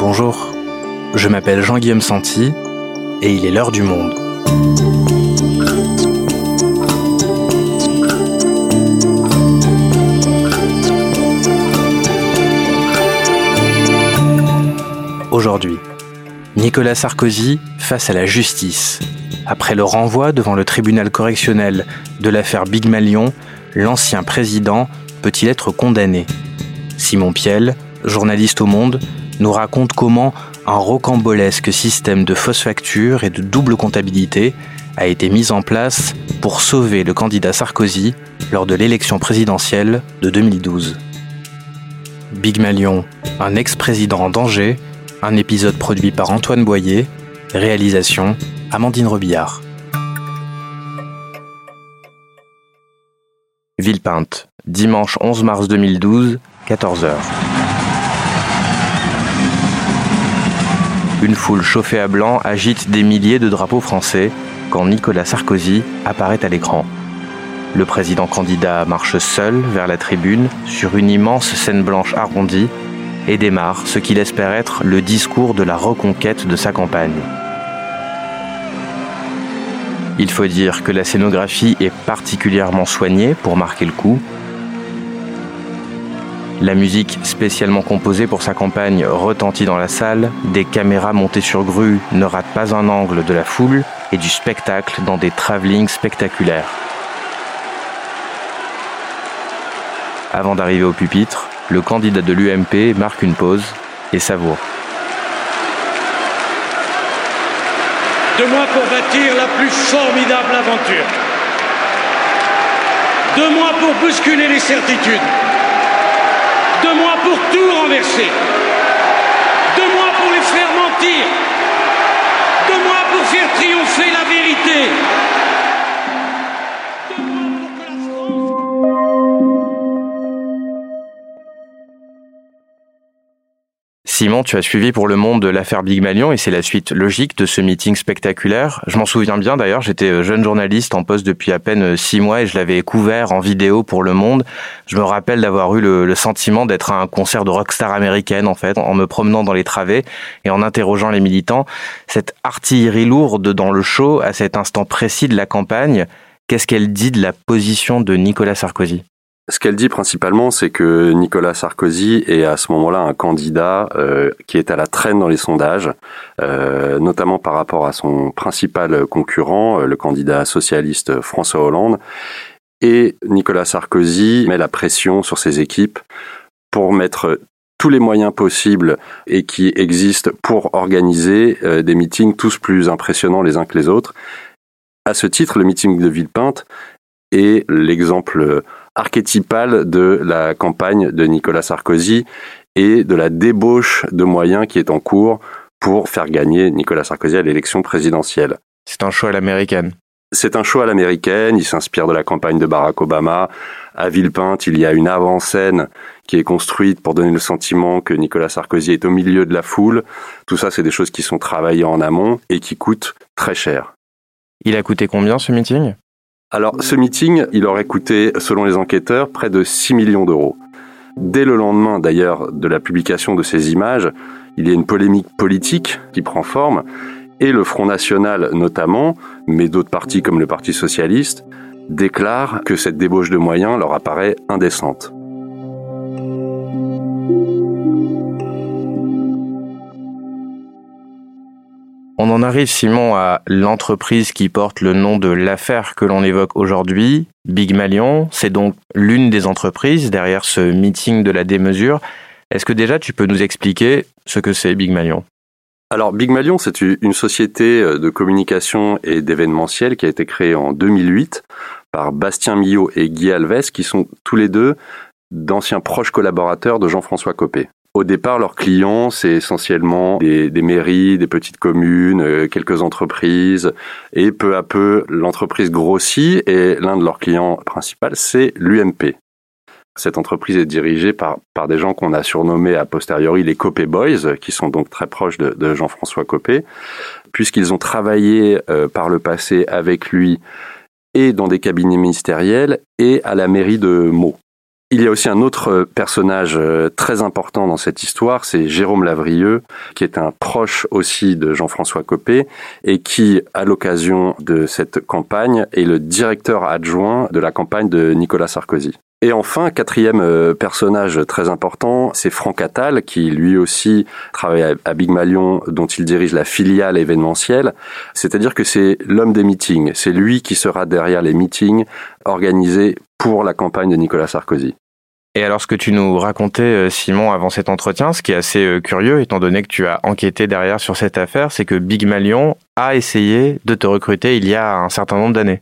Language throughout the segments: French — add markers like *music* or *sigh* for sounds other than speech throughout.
Bonjour, je m'appelle Jean-Guillaume Santi et il est l'heure du monde. Aujourd'hui, Nicolas Sarkozy face à la justice. Après le renvoi devant le tribunal correctionnel de l'affaire Big Malion, l'ancien président peut-il être condamné? Simon Piel, journaliste au Monde, nous raconte comment un rocambolesque système de fausses factures et de double comptabilité a été mis en place pour sauver le candidat Sarkozy lors de l'élection présidentielle de 2012. Big Malion, un ex-président en danger, un épisode produit par Antoine Boyer, réalisation Amandine Robillard. Villepinte, dimanche 11 mars 2012, 14h. Une foule chauffée à blanc agite des milliers de drapeaux français quand Nicolas Sarkozy apparaît à l'écran. Le président candidat marche seul vers la tribune sur une immense scène blanche arrondie et démarre ce qu'il espère être le discours de la reconquête de sa campagne. Il faut dire que la scénographie est particulièrement soignée pour marquer le coup. La musique spécialement composée pour sa campagne retentit dans la salle, des caméras montées sur grue ne ratent pas un angle de la foule et du spectacle dans des travelling spectaculaires. Avant d'arriver au pupitre, le candidat de l'UMP marque une pause et savoure. Deux mois pour bâtir la plus formidable aventure. Deux mois pour bousculer les certitudes. Deux mois pour tout renverser. Deux mois pour les faire mentir. Simon, tu as suivi pour le monde l'affaire Big Malion et c'est la suite logique de ce meeting spectaculaire. Je m'en souviens bien d'ailleurs, j'étais euh, jeune journaliste en poste depuis à peine euh, six mois et je l'avais couvert en vidéo pour le monde. Je me rappelle d'avoir eu le, sentiment d'être à un concert de rockstar américaine en fait, en me promenant dans les travées et en interrogeant les militants. Cette artillerie lourde dans le show à cet instant précis de la campagne, qu'est-ce qu'elle dit de la position de Nicolas Sarkozy? Ce qu'elle dit principalement, c'est que Nicolas Sarkozy est à ce moment-là un candidat euh, qui est à la traîne dans les sondages, euh, notamment par rapport à son principal concurrent, euh, le candidat socialiste François Hollande. Et Nicolas Sarkozy met la pression sur ses équipes pour mettre tous les moyens possibles et qui existent pour organiser des meetings tous plus impressionnants les uns que les autres. À ce titre, le meeting de Villepinte est l'exemple archétypale de la campagne de Nicolas Sarkozy et de la débauche de moyens qui est en cours pour faire gagner Nicolas Sarkozy à l'élection présidentielle. C'est un choix à l'américaine. C'est un choix à l'américaine, il s'inspire de la campagne de Barack Obama. À Villepinte, il y a une avant-scène qui est construite pour donner le sentiment que Nicolas Sarkozy est au milieu de la foule. Tout ça, c'est des choses qui sont travaillées en amont et qui coûtent très cher. Il a coûté combien ce meeting? Alors, ce meeting, il aurait coûté, selon les enquêteurs, près de 6 millions d'euros. Dès le lendemain, d'ailleurs, de la publication de ces images, il y a une polémique politique qui prend forme, et le Front National notamment, mais d'autres partis comme le Parti Socialiste, déclarent que cette débauche de moyens leur apparaît indécente. On en arrive, Simon, à l'entreprise qui porte le nom de l'affaire que l'on évoque aujourd'hui, Big Malion. C'est donc l'une des entreprises derrière ce meeting de la démesure. Est-ce que déjà tu peux nous expliquer ce que c'est Big Malion? Alors Big Malion, c'est une société euh, de communication et d'événementiel qui a été créée en 2008 par Bastien Millot et Guy Alves, qui sont tous les deux d'anciens proches collaborateurs de Jean-François Copé. Au départ, leurs clients, c'est essentiellement des, mairies, des petites communes, euh, quelques entreprises. Et peu à peu, l'entreprise grossit et l'un de leurs clients principaux, c'est l'UMP. Cette entreprise est dirigée par, par des gens qu'on a surnommés a posteriori les Copé Boys, qui sont donc très proches de, Jean-François Copé, puisqu'ils ont travaillé euh, par le passé avec lui et dans des cabinets ministériels et à la mairie de Meaux. Il y a aussi un autre personnage très important dans cette histoire, c'est Jérôme Lavrieux, qui est un proche aussi de Jean-François Copé et qui, à l'occasion de cette campagne, est le directeur adjoint de la campagne de Nicolas Sarkozy. Et enfin, quatrième euh, personnage très important, c'est Franck Attal, qui lui aussi travaille à Big Malion, dont il dirige la filiale événementielle. C'est-à-dire que c'est l'homme des meetings. C'est lui qui sera derrière les meetings organisés pour la campagne de Nicolas Sarkozy. Et alors, ce que tu nous racontais, euh, Simon, avant cet entretien, ce qui est assez euh, curieux, étant donné que tu as enquêté derrière sur cette affaire, c'est que Big Malion a essayé de te recruter il y a un certain nombre d'années.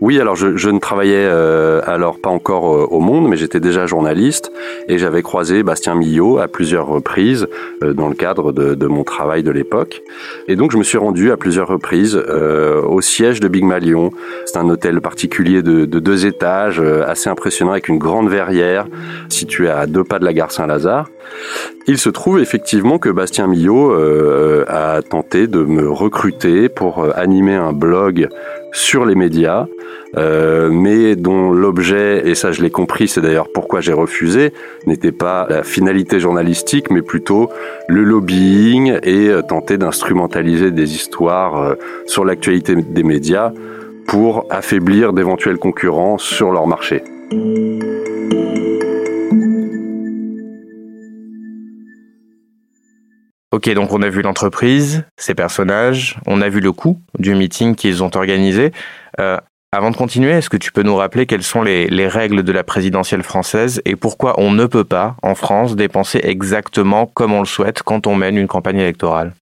Oui, alors je, je ne travaillais euh, alors pas encore euh, au Monde, mais j'étais déjà journaliste et j'avais croisé Bastien Millot à plusieurs reprises euh, dans le cadre de, de, mon travail de l'époque. Et donc je me suis rendu à plusieurs reprises au siège de Big Malion. C'est un hôtel particulier de, de deux étages, assez impressionnant avec une grande verrière située à deux pas de la gare Saint-Lazare. Il se trouve effectivement que Bastien Millot a tenté de me recruter pour animer un blog sur les médias, euh, mais dont l'objet, et ça je l'ai compris, c'est d'ailleurs pourquoi j'ai refusé, n'était pas la finalité journalistique, mais plutôt le lobbying et euh, tenter d'instrumentaliser des histoires euh, sur l'actualité des médias pour affaiblir d'éventuels concurrents sur leur marché. Ok, donc on a vu l'entreprise, ses personnages, on a vu le coût du meeting qu'ils ont organisé. Avant de continuer, est-ce que tu peux nous rappeler quelles sont les, les, règles de la présidentielle française et pourquoi on ne peut pas, en France, dépenser exactement comme on le souhaite quand on mène une campagne électorale?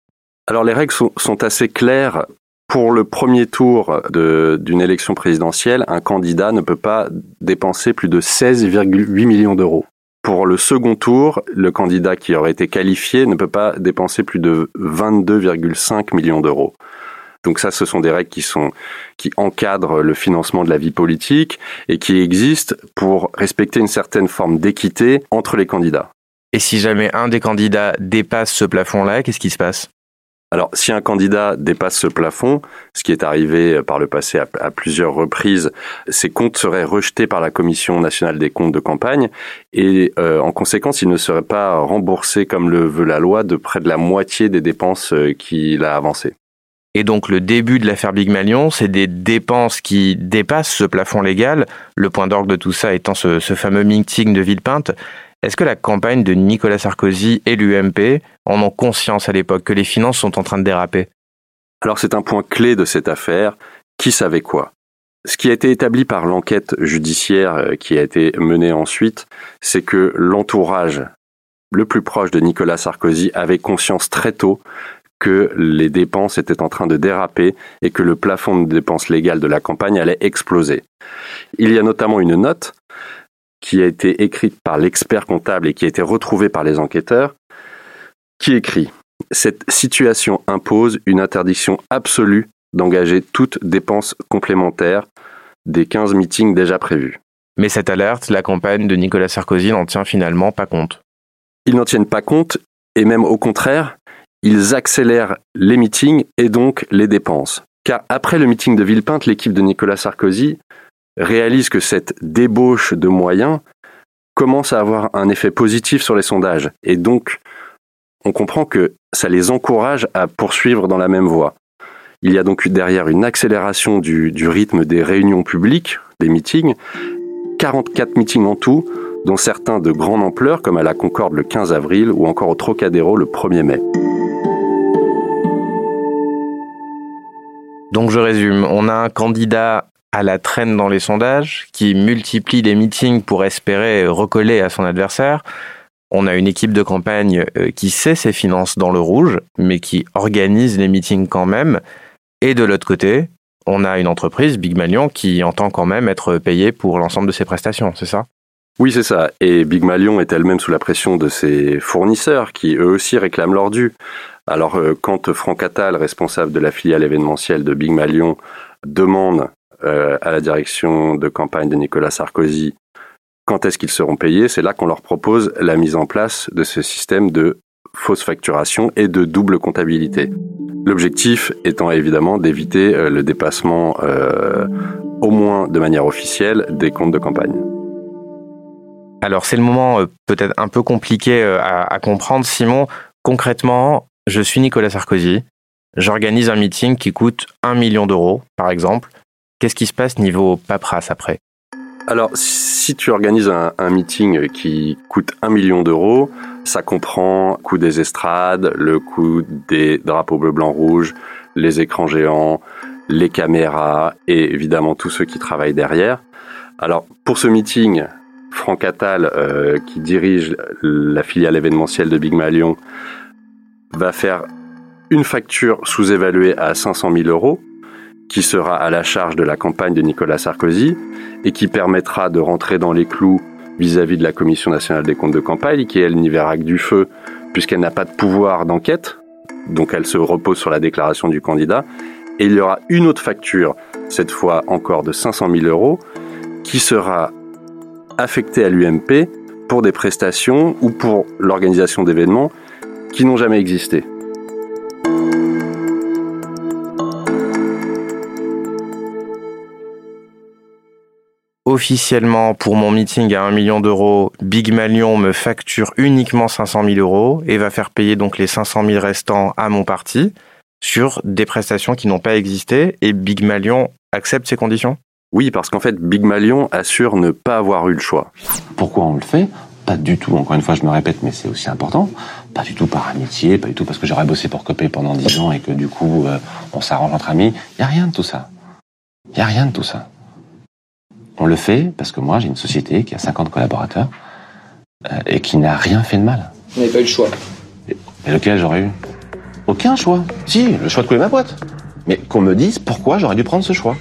Alors les règles sont, sont assez claires. Pour le premier tour d'une élection présidentielle, un candidat ne peut pas dépenser plus de 16,8 millions d'euros. Pour le second tour, le candidat qui aurait été qualifié ne peut pas dépenser plus de 22,5 millions d'euros. Donc ça, ce sont des règles qui sont qui encadrent le financement de la vie politique et qui existent pour respecter une certaine forme d'équité entre les candidats. Et si jamais un des candidats dépasse ce plafond-là, qu'est-ce qui se passe? Alors, si un candidat dépasse ce plafond, ce qui est arrivé par le passé à, plusieurs reprises, ses comptes seraient rejetés par la Commission nationale des comptes de campagne et euh, en conséquence, il ne serait pas remboursé comme le veut la loi de près de la moitié des dépenses euh, qu'il a avancées. Et donc le début de l'affaire Big Malion, c'est des dépenses qui dépassent ce plafond légal. Le point d'orgue de tout ça étant ce, ce fameux meeting de Villepinte. Est-ce que la campagne de Nicolas Sarkozy et l'UMP en ont conscience à l'époque que les finances sont en train de déraper? Alors c'est un point clé de cette affaire. Qui savait quoi? Ce qui a été établi par l'enquête judiciaire euh, qui a été menée ensuite, c'est que l'entourage le plus proche de Nicolas Sarkozy avait conscience très tôt que les dépenses étaient en train de déraper et que le plafond de dépenses légales de la campagne allait exploser. Il y a notamment une note qui a été écrite par l'expert comptable et qui a été retrouvée par les enquêteurs, qui écrit Cette situation impose une interdiction absolue d'engager toute dépense complémentaire des 15 meetings déjà prévus. Mais cette alerte, la campagne de Nicolas Sarkozy n'en tient finalement pas compte. Ils n'en tiennent pas compte, et même au contraire, ils accélèrent les meetings et donc les dépenses. Car après le meeting de Villepinte, l'équipe de Nicolas Sarkozy réalise que cette débauche de moyens commence à avoir un effet positif sur les sondages. Et donc, on comprend que ça les encourage à poursuivre dans la même voie. Il y a donc derrière une accélération du, du rythme des réunions publiques, des meetings, 44 meetings en tout, dont certains de grande ampleur, comme à la Concorde le 15 avril ou encore au Trocadéro le 1er mai. Donc je résume, on a un candidat à la traîne dans les sondages, qui multiplie les meetings pour espérer recoller à son adversaire. On a une équipe de campagne euh, qui sait ses finances dans le rouge, mais qui organise les meetings quand même. Et de l'autre côté, on a une entreprise, Big Malion, qui entend quand même être payée pour l'ensemble de ses prestations, c'est ça? Oui, c'est ça. Et Big Malion est elle-même sous la pression de ses fournisseurs qui eux aussi réclament leur dû. Alors euh, quand Franck Attal, responsable de la filiale événementielle de Big Malion, demande euh, à la direction de campagne de Nicolas Sarkozy quand est-ce qu'ils seront payés, c'est là qu'on leur propose la mise en place de ce système de fausse facturation et de double comptabilité. L'objectif étant évidemment d'éviter euh, le dépassement, au moins de manière officielle, des comptes de campagne. Alors c'est le moment peut-être un peu compliqué euh, à, comprendre. Simon, concrètement, je suis Nicolas Sarkozy. J'organise un meeting qui coûte un million d'euros, par exemple. Qu'est-ce qui se passe niveau paperasse après? Alors, si tu organises un, meeting qui coûte un million d'euros, ça comprend le coût des estrades, le coût des drapeaux bleu, blanc, rouge, les écrans géants, les caméras et évidemment tous ceux qui travaillent derrière. Alors, pour ce meeting, Franck Attal, euh, qui dirige la filiale événementielle de Big Malion, va faire une facture sous-évaluée à 500 000 euros qui sera à la charge de la campagne de Nicolas Sarkozy et qui permettra de rentrer dans les clous vis-à-vis de la Commission nationale des comptes de campagne, qui elle n'y verra que du feu puisqu'elle n'a pas de pouvoir d'enquête, donc elle se repose sur la déclaration du candidat. Et il y aura une autre facture, cette fois encore de 500 000 euros, qui sera affectée à l'UMP pour des prestations ou pour l'organisation d'événements qui n'ont jamais existé. officiellement pour mon meeting à 1 million d'euros, Big Malion me facture uniquement 500 000 euros et va faire payer donc les 500 000 restants à mon parti sur des prestations qui n'ont pas existé et Big Malion accepte ces conditions? Oui, parce qu'en fait, Big Malion assure ne pas avoir eu le choix. Pourquoi on le fait? Pas du tout, encore une fois, je me répète, mais c'est aussi important. Pas du tout par amitié, pas du tout parce que j'aurais bossé pour Copé pendant 10 ans et que du coup, euh, on s'arrange entre amis. Il n'y a rien de tout ça. Il n'y a rien de tout ça. On le fait parce que moi, j'ai une société qui a 50 collaborateurs euh, et qui n'a rien fait de mal. Vous n'avez pas eu le choix. Et, lequel j'aurais eu? Aucun choix. Si, le choix de couler ma boîte. Mais qu'on me dise pourquoi j'aurais dû prendre ce choix.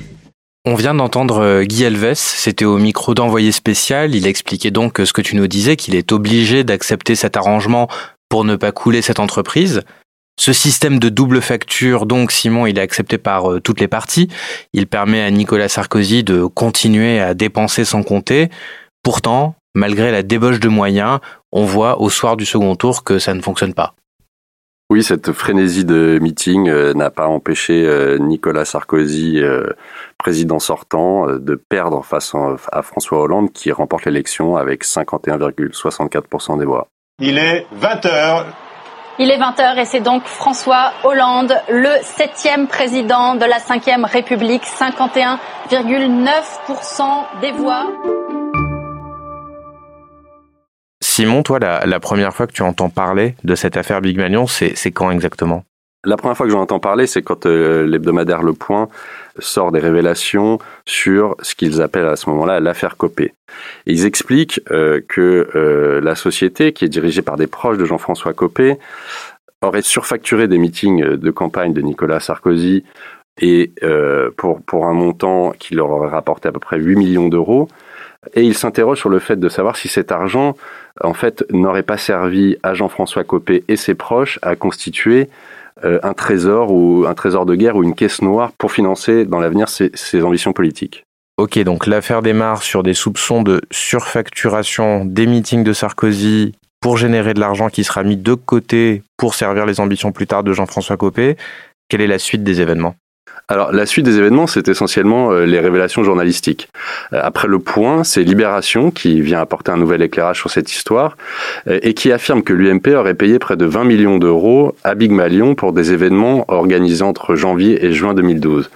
On vient d'entendre euh, Guy Elves, c'était au micro d'envoyé spécial. Il expliquait donc ce que tu nous disais, qu'il est obligé d'accepter cet arrangement pour ne pas couler cette entreprise. Ce système de double facture, donc Simon, il est accepté par euh, toutes les parties. Il permet à Nicolas Sarkozy de continuer à dépenser sans compter. Pourtant, malgré la débauche de moyens, on voit au soir du second tour que ça ne fonctionne pas. Oui, cette frénésie de meeting euh, n'a pas empêché euh, Nicolas Sarkozy, président sortant, de perdre face à François Hollande qui remporte l'élection avec 51,64% des voix. Il est 20 heures. Il est 20h et c'est donc François Hollande, le septième président de la Ve République, 51,9% des voix. Simon, toi, la, première fois que tu entends parler de cette affaire Big Malion, c'est quand exactement? La première fois que j'en entends parler, c'est quand euh, l'hebdomadaire Le Point sort des révélations sur ce qu'ils appellent à ce moment-là l'affaire Copé. ils expliquent euh, que euh, la société, qui est dirigée par des proches de Jean-François Copé, aurait surfacturé des meetings de campagne de Nicolas Sarkozy et euh, pour, pour un montant qui leur aurait rapporté à peu près 8 millions d'euros. Et ils s'interrogent sur le fait de savoir si cet argent, en fait, n'aurait pas servi à Jean-François Copé et ses proches à constituer euh, un trésor ou un trésor de guerre ou une caisse noire pour financer dans l'avenir ses, ambitions politiques. Ok, donc l'affaire démarre sur des soupçons de surfacturation des meetings de Sarkozy pour générer de l'argent qui sera mis de côté pour servir les ambitions plus tard de Jean-François Copé. Quelle est la suite des événements? Alors la suite des événements, c'est essentiellement euh, les révélations journalistiques. Euh, après le point, c'est Libération qui vient apporter un nouvel éclairage sur cette histoire euh, et qui affirme que l'UMP aurait payé près de 20 millions d'euros à Big Malion pour des événements organisés entre janvier et juin 2012.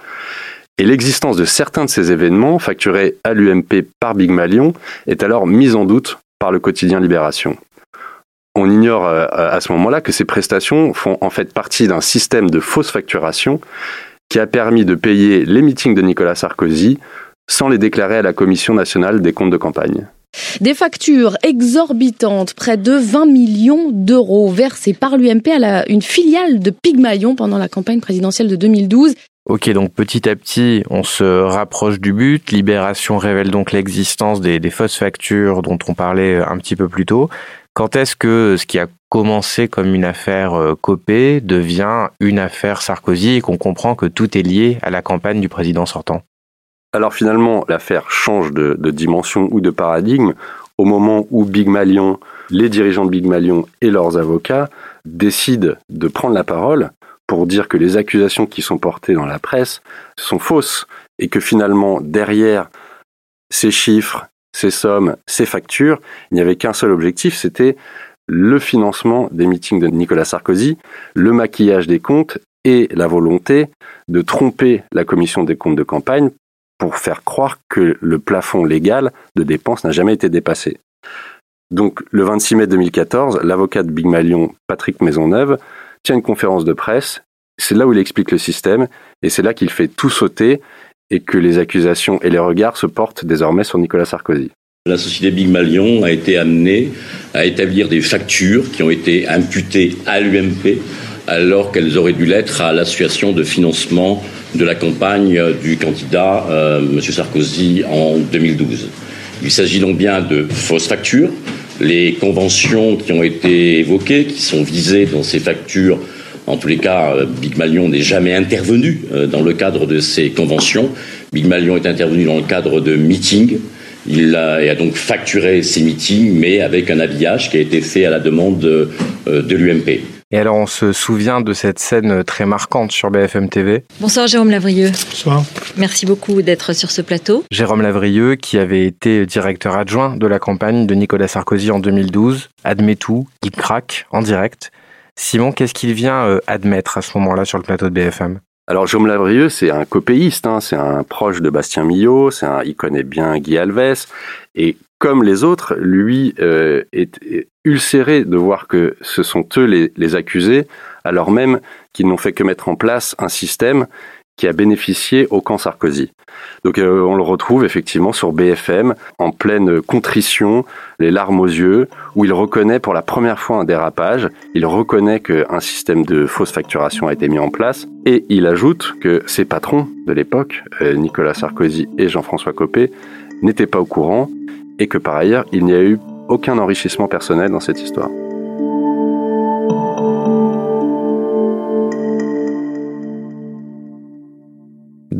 Et l'existence de certains de ces événements facturés à l'UMP par Big Malion est alors mise en doute par le quotidien Libération. On ignore à ce moment-là que ces prestations font en fait partie d'un système de fausse facturation qui a permis de payer les meetings de Nicolas Sarkozy sans les déclarer à la Commission nationale des comptes de campagne. Des factures exorbitantes, près de 20 millions d'euros versés par l'UMP à une filiale de Pygmalion pendant la campagne présidentielle de 2012. Ok, donc petit à petit, on se rapproche du but. Libération révèle donc l'existence des, des fausses factures dont on parlait un petit peu plus tôt. Quand est-ce que ce qui a commencé comme une affaire euh, Copé devient une affaire Sarkozy et qu'on comprend que tout est lié à la campagne du président sortant? Alors finalement, l'affaire change de, dimension ou de paradigme. Au moment où Big Malion, les dirigeants de Big Malion et leurs avocats décident de prendre la parole pour dire que les accusations qui sont portées dans la presse sont fausses et que finalement derrière ces chiffres ces sommes, ces factures, il n'y avait qu'un seul objectif, c'était le financement des meetings de Nicolas Sarkozy, le maquillage des comptes et la volonté de tromper la commission des comptes de campagne pour faire croire que le plafond légal de dépenses n'a jamais été dépassé. Donc le 26 mai 2014, l'avocat de Big Malion, Patrick Maisonneuve, tient une conférence de presse. C'est là où il explique le système et c'est là qu'il fait tout sauter et que les accusations et les regards se portent désormais sur Nicolas Sarkozy. La société Big Malion a été amenée à établir des factures qui ont été imputées à l'UMP alors qu'elles auraient dû l'être à l'association de financement de la campagne du candidat euh, M. Sarkozy en 2012. Il s'agit donc bien de fausses factures. Les conventions qui ont été évoquées, qui sont visées dans ces factures, en tous les cas, euh, Big Malion n'est jamais intervenu euh, dans le cadre de ces conventions. Big Malion est intervenu dans le cadre de meetings. Il a, donc facturé ces meetings, mais avec un habillage qui a été fait à la demande de, euh, de l'UMP. Et alors, on se souvient de cette scène très marquante sur BFM TV. Bonsoir Jérôme Lavrieux. Bonsoir. Merci beaucoup d'être sur ce plateau. Jérôme Lavrieux, qui avait été directeur adjoint de la campagne de Nicolas Sarkozy en 2012, admet tout, il craque en direct. Simon, qu'est-ce qu'il vient euh, admettre à ce moment-là sur le plateau de BFM alors Jérôme Lavrieux, c'est un copéiste, hein, c'est un proche de Bastien Millot, c'est il connaît bien Guy Alves, et comme les autres, lui euh, est, ulcéré de voir que ce sont eux les accusés, alors même qu'ils n'ont fait que mettre en place un système qui a bénéficié au camp Sarkozy. Donc euh, on le retrouve effectivement sur BFM en pleine contrition, les larmes aux yeux, où il reconnaît pour la première fois un dérapage, il reconnaît qu'un système de fausse facturation a été mis en place, et il ajoute que ses patrons de l'époque, euh, Nicolas Sarkozy et Jean-François Copé, n'étaient pas au courant, et que par ailleurs il n'y a eu aucun enrichissement personnel dans cette histoire.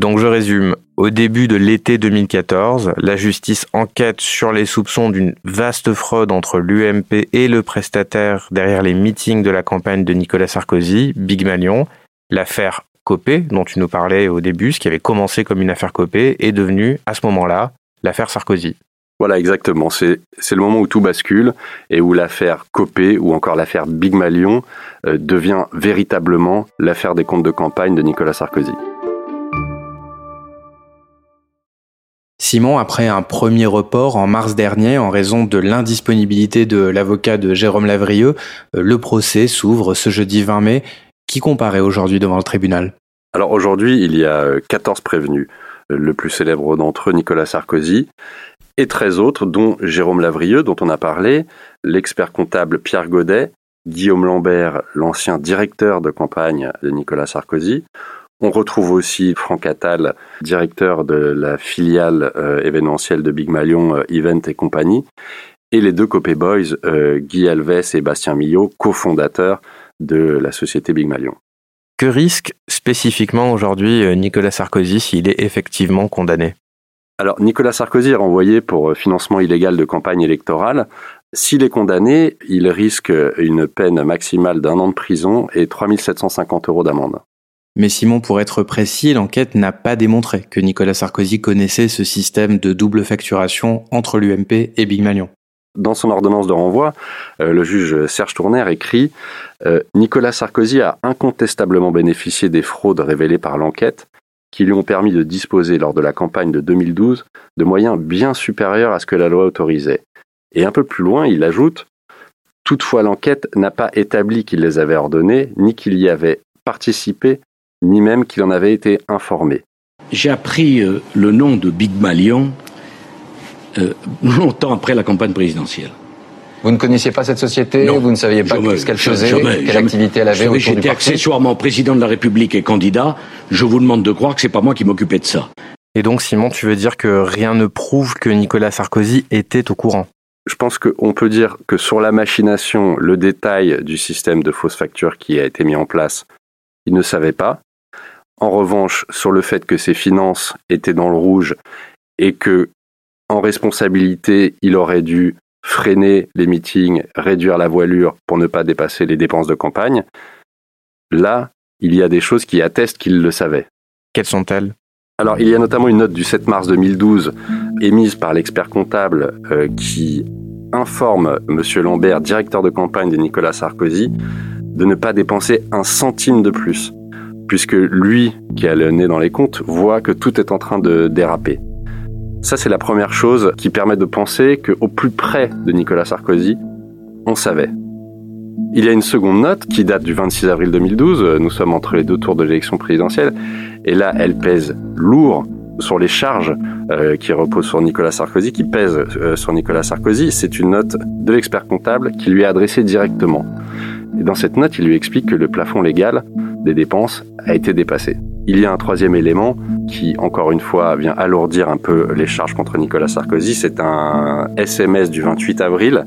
Donc je résume. Au début de l'été 2014, la justice enquête sur les soupçons d'une vaste fraude entre l'UMP et le prestataire derrière les meetings de la campagne de Nicolas Sarkozy, Big Malion. L'affaire Copé, dont tu nous parlais au début, ce qui avait commencé comme une affaire Copé, est devenue, à ce moment-là, l'affaire Sarkozy. Voilà, exactement. C'est, le moment où tout bascule et où l'affaire Copé ou encore l'affaire Big Malion euh, devient véritablement l'affaire des comptes de campagne de Nicolas Sarkozy. Simon, après un premier report en mars dernier en raison de l'indisponibilité de l'avocat de Jérôme Lavrieux, euh, le procès s'ouvre ce jeudi 20 mai. Qui comparaît aujourd'hui devant le tribunal? Alors aujourd'hui, il y a 14 euh, prévenus. Le plus célèbre d'entre eux, Nicolas Sarkozy, et 13 autres, dont Jérôme Lavrieux, dont on a parlé, l'expert comptable Pierre Godet, Guillaume Lambert, l'ancien directeur de campagne de Nicolas Sarkozy, on retrouve aussi Franck Attal, directeur de la filiale euh, événementielle de Big Malion, euh, Event et compagnie, et les deux Copé Boys, euh, Guy Alves et Bastien Millot, cofondateurs de la société Big Malion. Que risque spécifiquement aujourd'hui Nicolas Sarkozy s'il est effectivement condamné? Alors Nicolas Sarkozy est renvoyé pour financement illégal de campagne électorale. S'il est condamné, il risque une peine maximale d'un an de prison et 3750 euros d'amende. Mais Simon, pour être précis, l'enquête n'a pas démontré que Nicolas Sarkozy connaissait ce système de double facturation entre l'UMP et Big Malion. Dans son ordonnance de renvoi, euh, le juge Serge Tourner écrit euh, Nicolas Sarkozy a incontestablement bénéficié des fraudes révélées par l'enquête qui lui ont permis de disposer lors de la campagne de 2012 de moyens bien supérieurs à ce que la loi autorisait. Et un peu plus loin, il ajoute Toutefois, l'enquête n'a pas établi qu'il les avait ordonnés, ni qu'il y avait participé ni même qu'il en avait été informé. J'ai appris euh, le nom de Big Malion euh, *laughs* longtemps après la campagne présidentielle. Vous ne connaissiez pas cette société Vous ne saviez pas ce qu'elle faisait Quelle activité elle avait J'étais accessoirement président de la République et candidat. Je vous demande de croire que c'est pas moi qui m'occupais de ça. Et donc, Simon, tu veux dire que rien ne prouve que Nicolas Sarkozy était au courant? Je pense qu'on peut dire que sur la machination, le détail du système de fausses factures qui a été mis en place, il ne savait pas. En revanche, sur le fait que ses finances étaient dans le rouge et que, en responsabilité, il aurait dû freiner les meetings, réduire la voilure pour ne pas dépasser les dépenses de campagne, là, il y a des choses qui attestent qu'il le savait. Quelles sont-elles? Alors, il y a notamment une note du 7 mars 2012 émise par l'expert comptable euh, qui informe M. Lambert, directeur de campagne de Nicolas Sarkozy, de ne pas dépenser un centime de plus, puisque lui, qui a le nez dans les comptes, voit que tout est en train de déraper. Ça, c'est la première chose qui permet de penser qu'au plus près de Nicolas Sarkozy, on savait. Il y a une seconde note qui date du 26 avril 2012, nous sommes entre les deux tours de l'élection présidentielle, et là, elle pèse lourd sur les charges euh, qui reposent sur Nicolas Sarkozy, qui pèsent euh, sur Nicolas Sarkozy. C'est une note de l'expert comptable qui lui est adressée directement. Et dans cette note, il lui explique que le plafond légal des dépenses a été dépassé. Il y a un troisième élément qui, encore une fois, vient alourdir un peu les charges contre Nicolas Sarkozy. C'est un SMS du 28 avril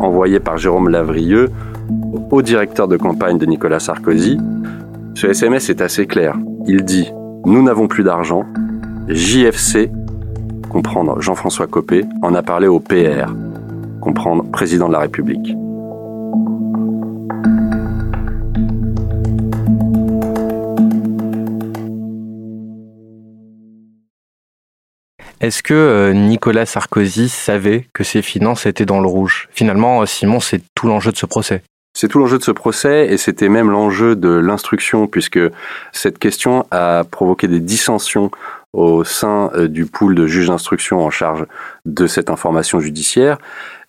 envoyé par Jérôme Lavrieux au directeur de campagne de Nicolas Sarkozy. Ce SMS est assez clair. Il dit Nous n'avons plus d'argent. JFC, comprendre Jean-François Copé, en a parlé au PR, comprendre président de la République. Est-ce que euh, Nicolas Sarkozy savait que ses finances étaient dans le rouge? Finalement, Simon, c'est tout l'enjeu de ce procès. C'est tout l'enjeu de ce procès et c'était même l'enjeu de l'instruction puisque cette question a provoqué des dissensions au sein euh, du pool de juges d'instruction en charge de cette information judiciaire.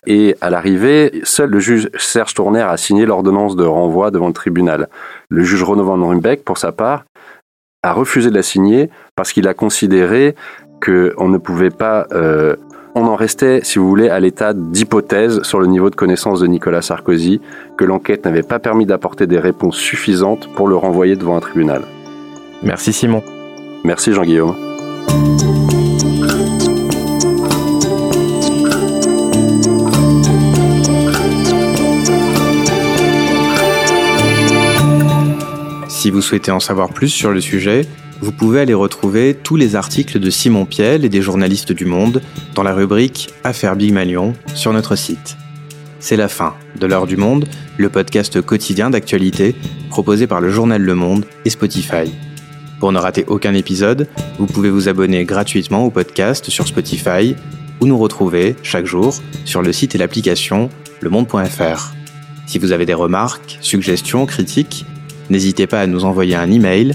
Et à l'arrivée, seul le juge Serge Tourner a signé l'ordonnance de renvoi devant le tribunal. Le juge Renaud Van Rumbeck, pour sa part, a refusé de la signer parce qu'il a considéré qu'on ne pouvait pas euh, on en restait, si vous voulez, à l'état d'hypothèse sur le niveau de connaissance de Nicolas Sarkozy, que l'enquête n'avait pas permis d'apporter des réponses suffisantes pour le renvoyer devant un tribunal. Merci Simon. Merci Jean-Guillaume. Si vous souhaitez en savoir plus sur le sujet, vous pouvez aller retrouver tous les articles de Simon Piel et des journalistes du Monde dans la rubrique Affaires Big Malion sur notre site. C'est la fin de l'heure du monde, le podcast quotidien d'actualité proposé par le journal Le Monde et Spotify. Pour ne rater aucun épisode, vous pouvez vous abonner gratuitement au podcast sur Spotify ou nous retrouver chaque jour sur le site et l'application lemonde.fr. Si vous avez des remarques, suggestions, critiques, n'hésitez pas à nous envoyer un email